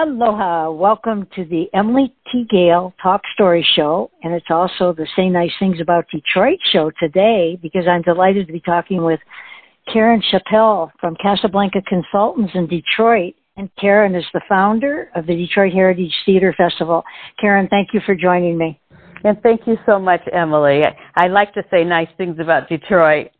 Aloha. Welcome to the Emily T. Gale Talk Story Show. And it's also the Say Nice Things About Detroit show today because I'm delighted to be talking with Karen Chappell from Casablanca Consultants in Detroit. And Karen is the founder of the Detroit Heritage Theater Festival. Karen, thank you for joining me. And thank you so much, Emily. I like to say nice things about Detroit.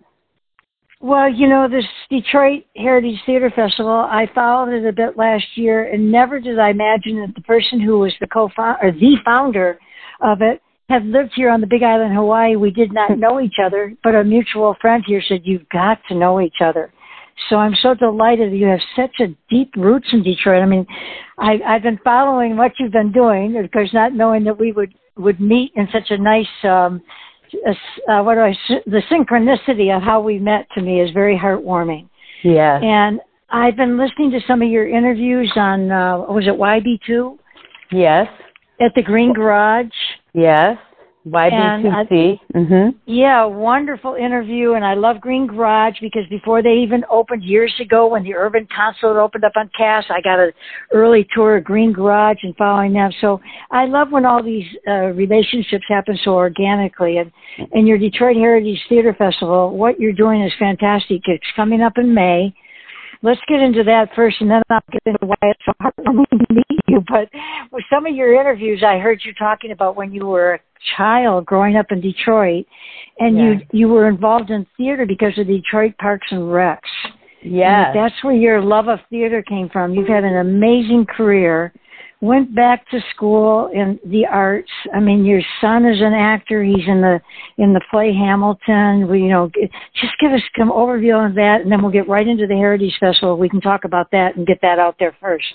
Well, you know, this Detroit Heritage Theater Festival, I followed it a bit last year, and never did I imagine that the person who was the co-founder, or the founder of it, had lived here on the Big Island, Hawaii. We did not know each other, but a mutual friend here said, "You've got to know each other." So I'm so delighted that you have such a deep roots in Detroit. I mean, I, I've been following what you've been doing, of course, not knowing that we would would meet in such a nice um, uh, what do I the synchronicity of how we met to me is very heartwarming. Yeah. And I've been listening to some of your interviews on uh, was it YB2? Yes. At the Green Garage. Yes. YB2C. Mm-hmm. Yeah, wonderful interview, and I love Green Garage because before they even opened years ago, when the Urban Consulate opened up on Cass, I got an early tour of Green Garage and following them. So I love when all these uh, relationships happen so organically. And and your Detroit Heritage Theater Festival, what you're doing is fantastic. It's coming up in May let's get into that first, and then I'll get into why it's so hard for me to meet you. But with some of your interviews, I heard you talking about when you were a child growing up in Detroit, and yeah. you you were involved in theater because of Detroit Parks and Recs. Yeah, that's where your love of theater came from. You've had an amazing career went back to school in the arts. I mean, your son is an actor. He's in the in the play Hamilton. We, you know, just give us some overview on that, and then we'll get right into the Heritage Festival. We can talk about that and get that out there first.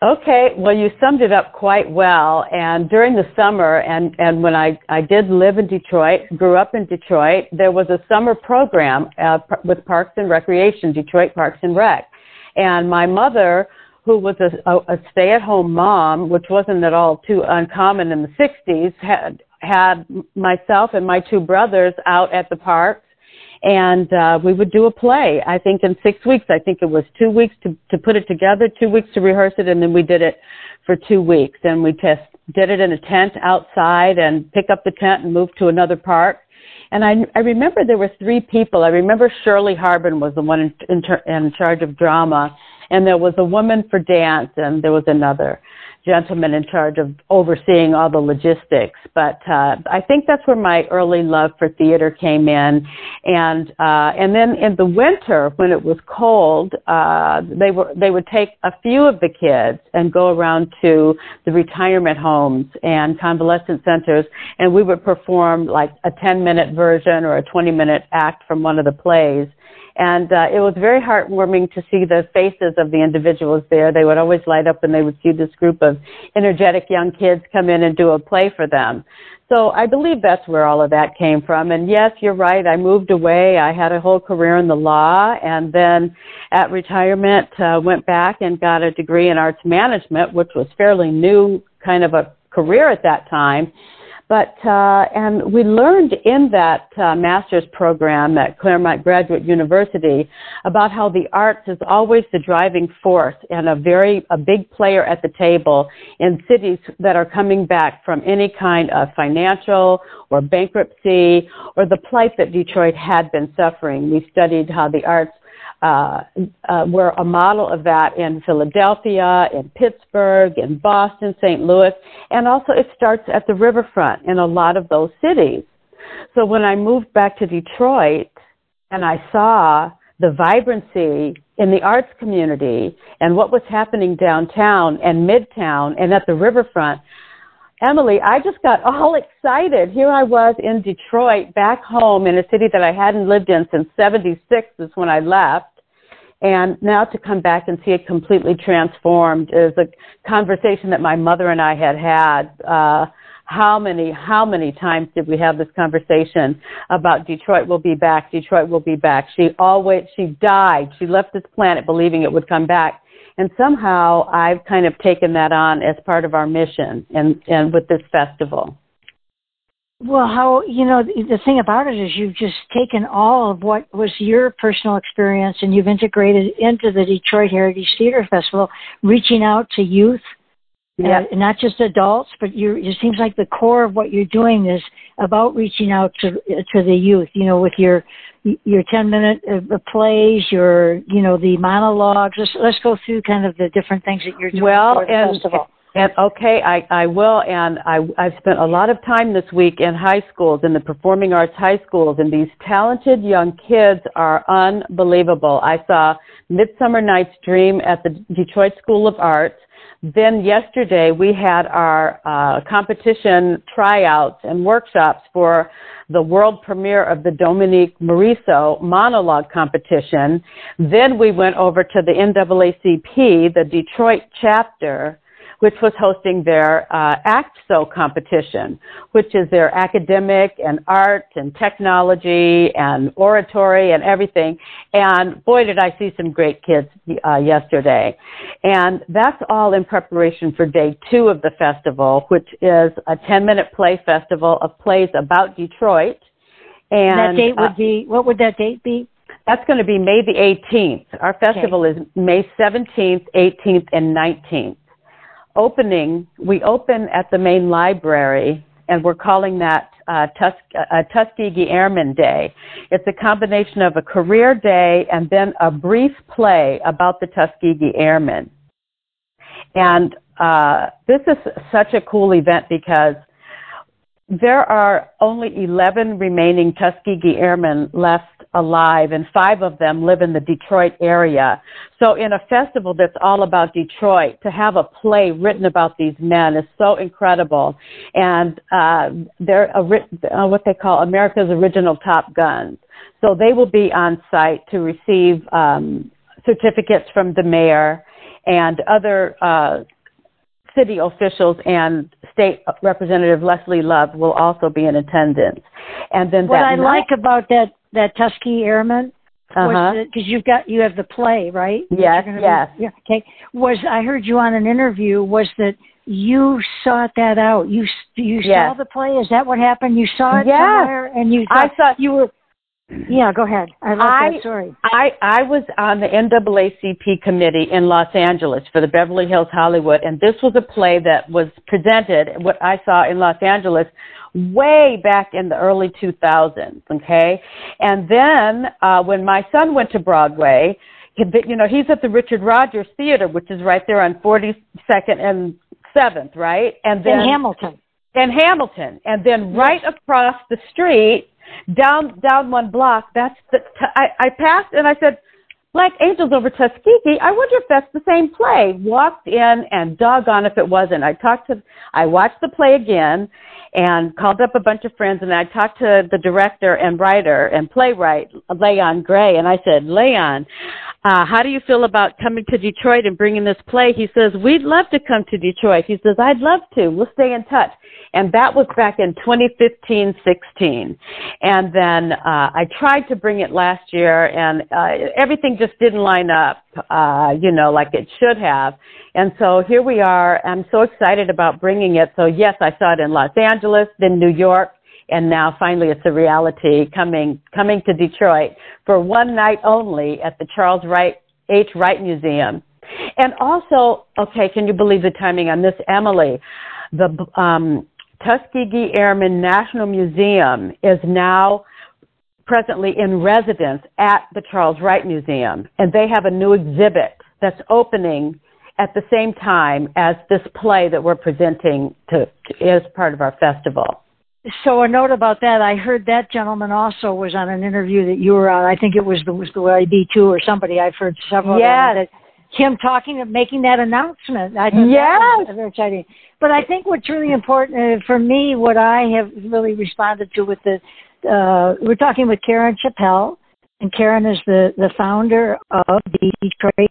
Okay, well, you summed it up quite well. And during the summer, and and when I I did live in Detroit, grew up in Detroit, there was a summer program uh, with Parks and Recreation, Detroit Parks and Rec, and my mother who was a, a, stay-at-home mom, which wasn't at all too uncommon in the 60s, had had myself and my two brothers out at the parks. And uh we would do a play i think in six weeks. I think it was two weeks to to put it together two weeks to rehearse it and then we did it for two weeks. And we just did it in a tent outside and pick up the tent and move to another park. And i i remember there were three people. I remember shirley harbin was the one in in, in charge of drama and there was a woman for dance and there was another gentleman in charge of overseeing all the logistics. But uh i think that's where my early love for theater came in. And uh and then in the winter when it was cold uh they were they would take a few of the kids and go around to the retirement homes and convalescent centers and we would perform like a 10 minute version or a 20 minute act from one of the plays and uh, it was very heartwarming to see the faces of the individuals there. They would always light up when they would see this group of energetic young kids come in and do a play for them. So I believe that's where all of that came from. And yes, you're right. I moved away. I had a whole career in the law, and then at retirement uh, went back and got a degree in arts management, which was fairly new kind of a career at that time but uh, and we learned in that uh, master's program at Claremont Graduate University about how the arts is always the driving force and a very a big player at the table in cities that are coming back from any kind of financial or bankruptcy or the plight that Detroit had been suffering. We studied how the arts uh, uh, we're a model of that in Philadelphia, in Pittsburgh, in Boston, St. Louis, and also it starts at the riverfront in a lot of those cities. So when I moved back to Detroit and I saw the vibrancy in the arts community and what was happening downtown and midtown and at the riverfront, Emily, I just got all excited. Here I was in Detroit, back home in a city that I hadn't lived in since 76 is when I left. And now to come back and see it completely transformed is a conversation that my mother and I had had. Uh, how many, how many times did we have this conversation about Detroit will be back, Detroit will be back? She always, she died. She left this planet believing it would come back and somehow I've kind of taken that on as part of our mission and, and with this festival. Well, how, you know, the thing about it is you've just taken all of what was your personal experience and you've integrated into the Detroit Heritage Theater Festival, reaching out to youth yeah. Uh, not just adults, but you it seems like the core of what you're doing is about reaching out to to the youth. You know, with your your 10 minute uh, plays, your you know the monologues. Let's let's go through kind of the different things that you're doing well, for the and, festival. And okay, I, I will, and I, I've spent a lot of time this week in high schools, in the performing arts high schools, and these talented young kids are unbelievable. I saw Midsummer Night's Dream at the Detroit School of Arts. Then yesterday we had our uh, competition tryouts and workshops for the world premiere of the Dominique Morisseau monologue competition. Then we went over to the NAACP, the Detroit chapter, which was hosting their uh, ACT-SO competition, which is their academic and art and technology and oratory and everything. And boy, did I see some great kids uh, yesterday. And that's all in preparation for day two of the festival, which is a 10-minute play festival of plays about Detroit. And that date would uh, be, what would that date be? That's going to be May the 18th. Our festival okay. is May 17th, 18th, and 19th opening, we open at the main library, and we're calling that uh, Tus- uh, Tuskegee Airmen Day. It's a combination of a career day and then a brief play about the Tuskegee Airmen. And uh, this is such a cool event because there are only 11 remaining Tuskegee Airmen left alive, and five of them live in the Detroit area. So, in a festival that's all about Detroit, to have a play written about these men is so incredible. And uh, they're a, uh, what they call America's original Top Guns. So, they will be on site to receive um, certificates from the mayor and other uh, city officials and state representative Leslie Love will also be in attendance. And then what I night, like about that that Tuskegee Airmen uh-huh. because you've got you have the play right yes yes be, yeah okay was i heard you on an interview was that you sought that out you you yes. saw the play is that what happened you saw it yes. somewhere and you i saw you were yeah go ahead i love I, that story i i was on the naacp committee in los angeles for the beverly hills hollywood and this was a play that was presented what i saw in los angeles way back in the early 2000s, okay? And then uh, when my son went to Broadway, you know, he's at the Richard Rodgers Theater, which is right there on 42nd and 7th, right? And then in Hamilton. And Hamilton, and then right across the street, down down one block. That's the. T- I, I passed and I said, Black Angels over Tuskegee. I wonder if that's the same play. Walked in and doggone if it wasn't. I talked to, I watched the play again and called up a bunch of friends and I talked to the director and writer and playwright, Layon Gray, and I said, Layon, uh, how do you feel about coming to Detroit and bringing this play? He says, we'd love to come to Detroit. He says, I'd love to. We'll stay in touch. And that was back in 2015, 16. And then, uh, I tried to bring it last year and, uh, everything just didn't line up, uh, you know, like it should have. And so here we are. I'm so excited about bringing it. So yes, I saw it in Los Angeles, then New York, and now finally it's a reality coming coming to Detroit for one night only at the Charles Wright H. Wright Museum. And also, okay, can you believe the timing on this, Emily? The um, Tuskegee Airmen National Museum is now presently in residence at the Charles Wright Museum, and they have a new exhibit that's opening at the same time as this play that we're presenting to, as part of our festival. So a note about that, I heard that gentleman also was on an interview that you were on. I think it was the was the B2 or somebody. I've heard several Yeah. That him talking and making that announcement. I think yes. very exciting. But I think what's really important uh, for me, what I have really responded to with the, uh, we're talking with Karen Chappell, and Karen is the, the founder of the Detroit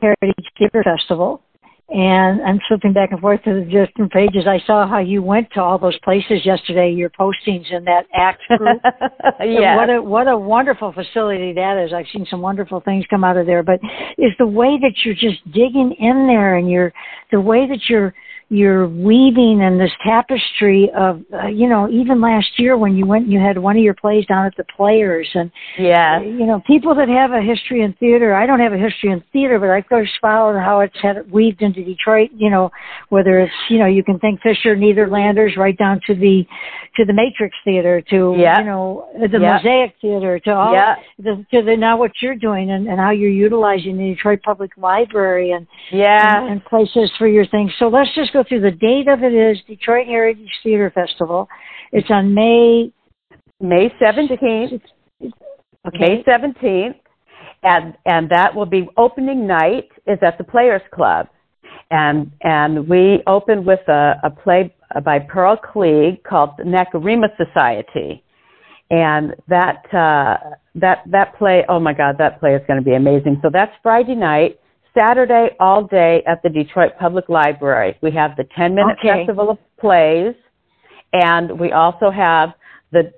Heritage Theater Festival. And I'm flipping back and forth to the different pages. I saw how you went to all those places yesterday. Your postings in that ACT group. yeah. What a what a wonderful facility that is. I've seen some wonderful things come out of there. But is the way that you're just digging in there and you're the way that you're you're weaving in this tapestry of uh, you know even last year when you went and you had one of your plays down at the players and yeah you know people that have a history in theater i don't have a history in theater but i just followed how it's had it weaved into detroit you know whether it's you know you can think fisher Nederlanders right down to the to the matrix theater to yeah. you know the yeah. mosaic theater to all yeah. the, to the now what you're doing and, and how you're utilizing the detroit public library and yeah and, and places for your things so let's just go through the date of it is Detroit Heritage Theater Festival. It's on May May seventeenth. Okay. May seventeenth, and and that will be opening night is at the Players Club, and and we open with a, a play by Pearl Cleage called the Nacirema Society, and that uh, that that play oh my God that play is going to be amazing. So that's Friday night. Saturday all day at the Detroit Public Library. We have the 10 minute okay. festival of plays and we also have the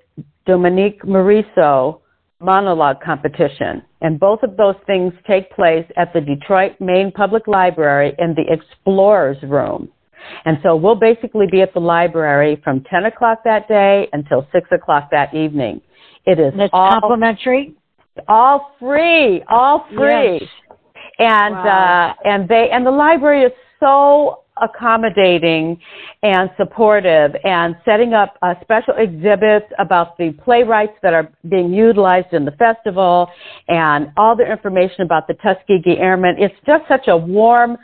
Dominique Morisseau monologue competition. And both of those things take place at the Detroit Main Public Library in the Explorers Room. And so we'll basically be at the library from 10 o'clock that day until 6 o'clock that evening. It is all complimentary? All free, all free. Yes and wow. uh, and they and the library is so accommodating and supportive and setting up uh, special exhibits about the playwrights that are being utilized in the festival and all the information about the Tuskegee Airmen. It's just such a warm,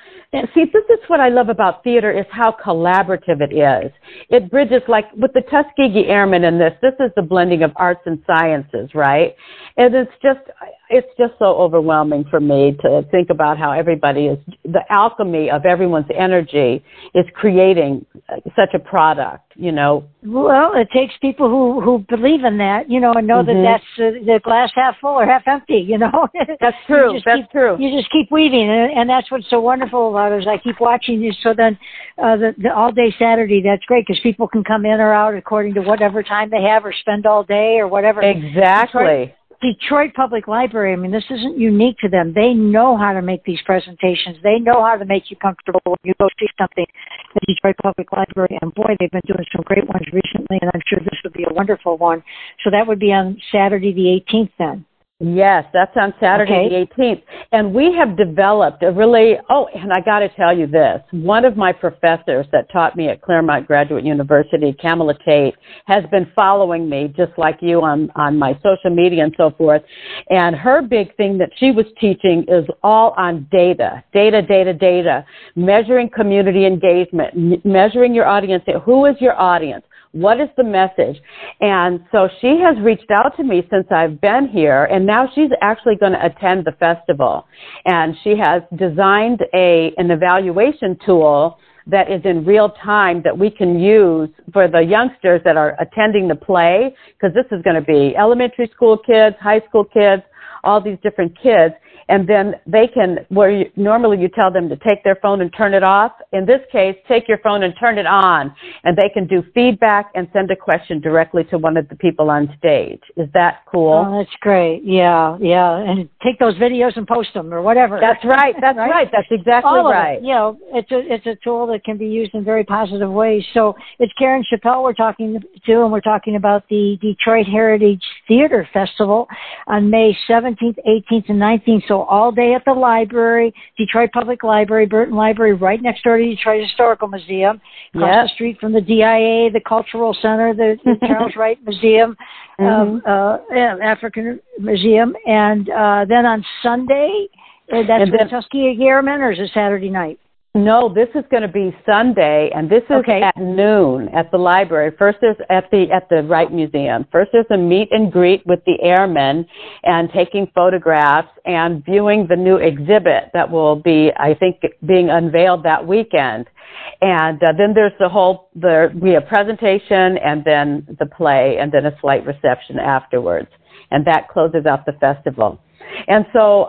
see, this is what I love about theater is how collaborative it is. It bridges like with the Tuskegee Airmen in this, this is the blending of arts and sciences, right? And it's just, it's just so overwhelming for me to think about how everybody is, the alchemy of everyone's energy is creating such a product, you know. Well, it takes people who who believe in that, you know, and know mm-hmm. that that's uh, the glass half full or half empty, you know. That's true. That's keep, true. You just keep weaving, and, and that's what's so wonderful about it. Is I keep watching you. So then, uh, the, the all day Saturday, that's great because people can come in or out according to whatever time they have, or spend all day or whatever. Exactly. Detroit Public Library, I mean, this isn't unique to them. They know how to make these presentations. They know how to make you comfortable when you go see something at Detroit Public Library. And boy, they've been doing some great ones recently, and I'm sure this would be a wonderful one. So that would be on Saturday the 18th then. Yes, that's on Saturday okay. the 18th. And we have developed a really, oh, and I got to tell you this. One of my professors that taught me at Claremont Graduate University, Kamala Tate, has been following me just like you on, on my social media and so forth. And her big thing that she was teaching is all on data, data, data, data, measuring community engagement, m- measuring your audience. Who is your audience? What is the message? And so she has reached out to me since I've been here, and now she's actually going to attend the festival. And she has designed a an evaluation tool that is in real time that we can use for the youngsters that are attending the play, because this is going to be elementary school kids, high school kids, all these different kids and then they can where you, normally you tell them to take their phone and turn it off. In this case take your phone and turn it on. And they can do feedback and send a question directly to one of the people on stage. Is that cool? Oh that's great. Yeah yeah. And take those videos and post them or whatever. That's right. That's right? right? that's exactly All right it. you know it's a it's a tool that can be used in very positive ways. So it's karen chappell we're talking to and we're talking about the detroit heritage theater festival on may 17th 18th and 19th so all day at the library, Detroit Public Library, Burton Library, right next door to Detroit Historical Museum, across yep. the street from the DIA, the Cultural Center, the, the Charles Wright Museum, mm-hmm. uh, African Museum, and uh, then on Sunday, uh, that's and then, the Tuskegee Airmen, or is it Saturday night? No, this is going to be Sunday, and this is okay. at noon at the library. First, there's at the at the Wright Museum. First, there's a meet and greet with the airmen, and taking photographs and viewing the new exhibit that will be, I think, being unveiled that weekend. And uh, then there's the whole the we have presentation, and then the play, and then a slight reception afterwards, and that closes out the festival. And so,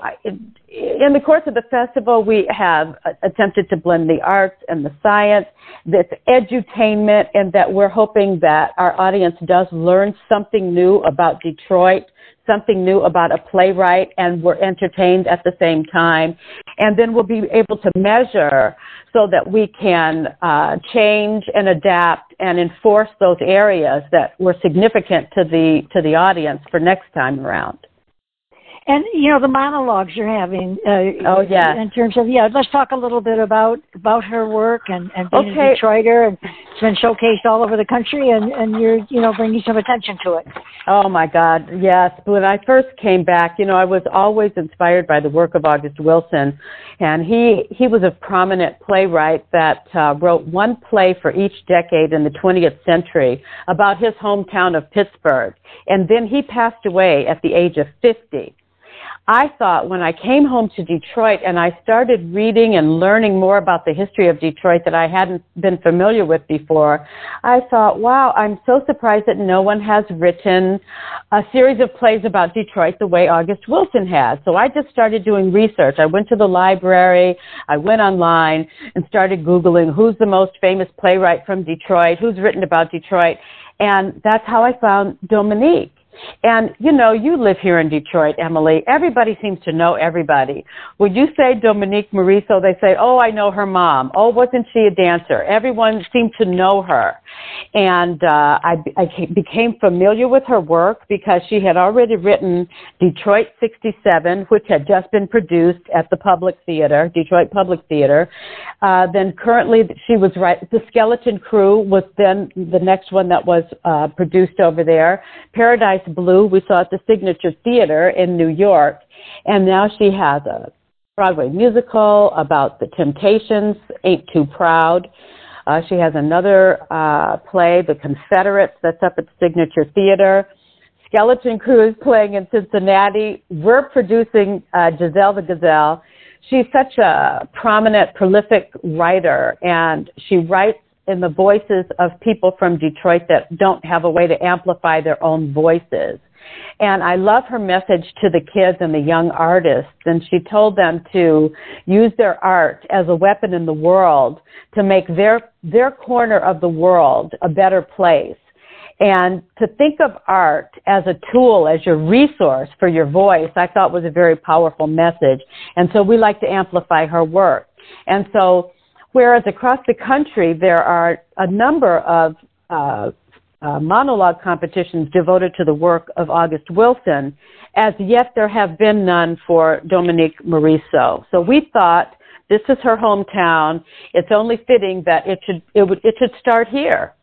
in the course of the festival, we have attempted to blend the arts and the science, this edutainment, and that we're hoping that our audience does learn something new about Detroit, something new about a playwright, and we're entertained at the same time. And then we'll be able to measure so that we can uh, change and adapt and enforce those areas that were significant to the to the audience for next time around. And you know the monologues you're having. Uh, oh yeah. In terms of yeah, let's talk a little bit about about her work and and being okay. a Detroiter, and it's been showcased all over the country, and and you're you know bringing some attention to it. Oh my God, yes. When I first came back, you know, I was always inspired by the work of August Wilson, and he he was a prominent playwright that uh, wrote one play for each decade in the 20th century about his hometown of Pittsburgh, and then he passed away at the age of 50. I thought when I came home to Detroit and I started reading and learning more about the history of Detroit that I hadn't been familiar with before, I thought, wow, I'm so surprised that no one has written a series of plays about Detroit the way August Wilson has. So I just started doing research. I went to the library, I went online and started Googling who's the most famous playwright from Detroit, who's written about Detroit. And that's how I found Dominique. And you know, you live here in Detroit, Emily. Everybody seems to know everybody. When you say Dominique Morisseau, they say, "Oh, I know her mom." Oh, wasn't she a dancer? Everyone seemed to know her, and uh, I, I became familiar with her work because she had already written Detroit '67, which had just been produced at the Public Theater, Detroit Public Theater. Uh, then currently, she was right. The Skeleton Crew was then the next one that was uh, produced over there. Paradise Blue we saw at the Signature Theater in New York, and now she has a Broadway musical about the Temptations, Ain't Too Proud. Uh, she has another uh, play, The Confederates, that's up at Signature Theater. Skeleton Crew is playing in Cincinnati. We're producing uh, Giselle the Gazelle. She's such a prominent, prolific writer, and she writes in the voices of people from Detroit that don't have a way to amplify their own voices. And I love her message to the kids and the young artists. And she told them to use their art as a weapon in the world to make their, their corner of the world a better place. And to think of art as a tool, as your resource for your voice, I thought was a very powerful message. And so we like to amplify her work. And so Whereas across the country, there are a number of uh, uh, monologue competitions devoted to the work of August Wilson. As yet, there have been none for Dominique Morisseau. So we thought this is her hometown. It's only fitting that it should it, would, it should start here.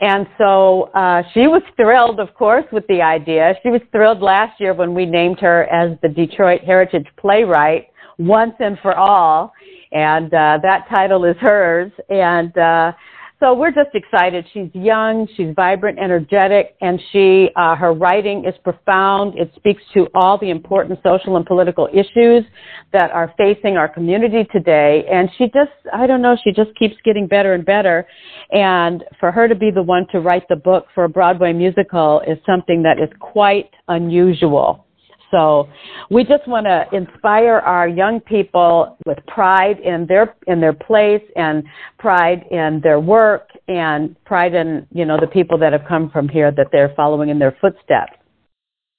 And so uh, she was thrilled, of course, with the idea. She was thrilled last year when we named her as the Detroit Heritage Playwright once and for all and uh, that title is hers. And uh, so we're just excited. She's young, she's vibrant, energetic, and she uh, her writing is profound. It speaks to all the important social and political issues that are facing our community today. And she just, I don't know, she just keeps getting better and better. And for her to be the one to write the book for a Broadway musical is something that is quite unusual. So we just want to inspire our young people with pride in their in their place and pride in their work and pride in you know the people that have come from here that they're following in their footsteps.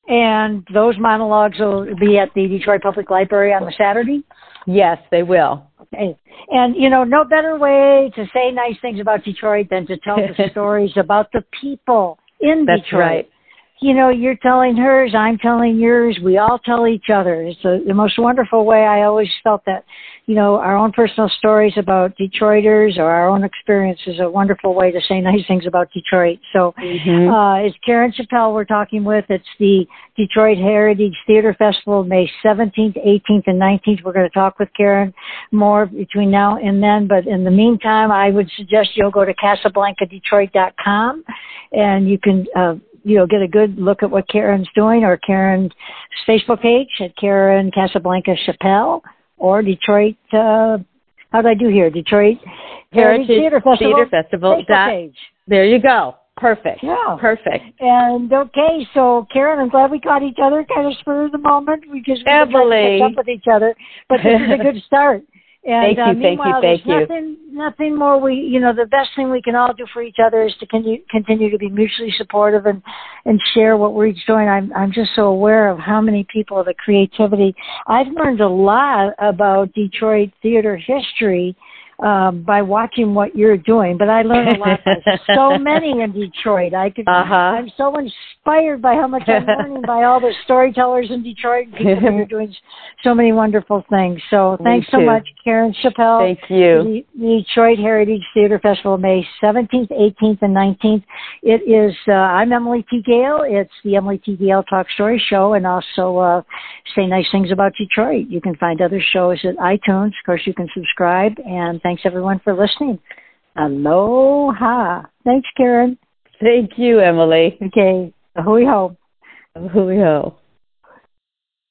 And those monologues will be at the Detroit Public Library on the Saturday. Yes, they will. Okay. And you know, no better way to say nice things about Detroit than to tell the stories about the people in That's Detroit. Right you know, you're telling hers, I'm telling yours, we all tell each other. It's a, the most wonderful way. I always felt that, you know, our own personal stories about Detroiters or our own experience is a wonderful way to say nice things about Detroit. So, mm-hmm. uh, it's Karen Chappell we're talking with. It's the Detroit Heritage Theater Festival, May 17th, 18th, and 19th. We're going to talk with Karen more between now and then. But in the meantime, I would suggest you'll go to CasablancaDetroit.com and you can, uh, you know, get a good look at what Karen's doing or Karen's Facebook page at Karen Casablanca Chappelle or Detroit, uh, how did I do here? Detroit Heritage, Heritage Theater Festival. Theater Festival. That, page. There you go. Perfect. Yeah. Perfect. And okay, so Karen, I'm glad we caught each other kind of spur of the moment. We just we Emily. catch up with each other, but this is a good start. And Thank you, uh, thank you, meanwhile, thank there's you. nothing, nothing more. We, you know, the best thing we can all do for each other is to continue, continue to be mutually supportive and and share what we're each doing. I'm I'm just so aware of how many people the creativity. I've learned a lot about Detroit theater history um, by watching what you're doing, but I learned a lot by so many in Detroit. I could, Uh-huh. I'm so inspired by how much I'm learning by all the storytellers in Detroit and people who are doing so many wonderful things. So thanks so much, Karen Chappelle. Thank you. The, Detroit Heritage Theater Festival, May 17th, 18th, and 19th. It is, uh, I'm Emily T. Gale. It's the Emily T. Gale Talk Story Show, and also uh, say nice things about Detroit. You can find other shows at iTunes. Of course, you can subscribe, and thanks everyone for listening. Aloha. Thanks, Karen. Thank you, Emily. Okay. Hui ho. Julio.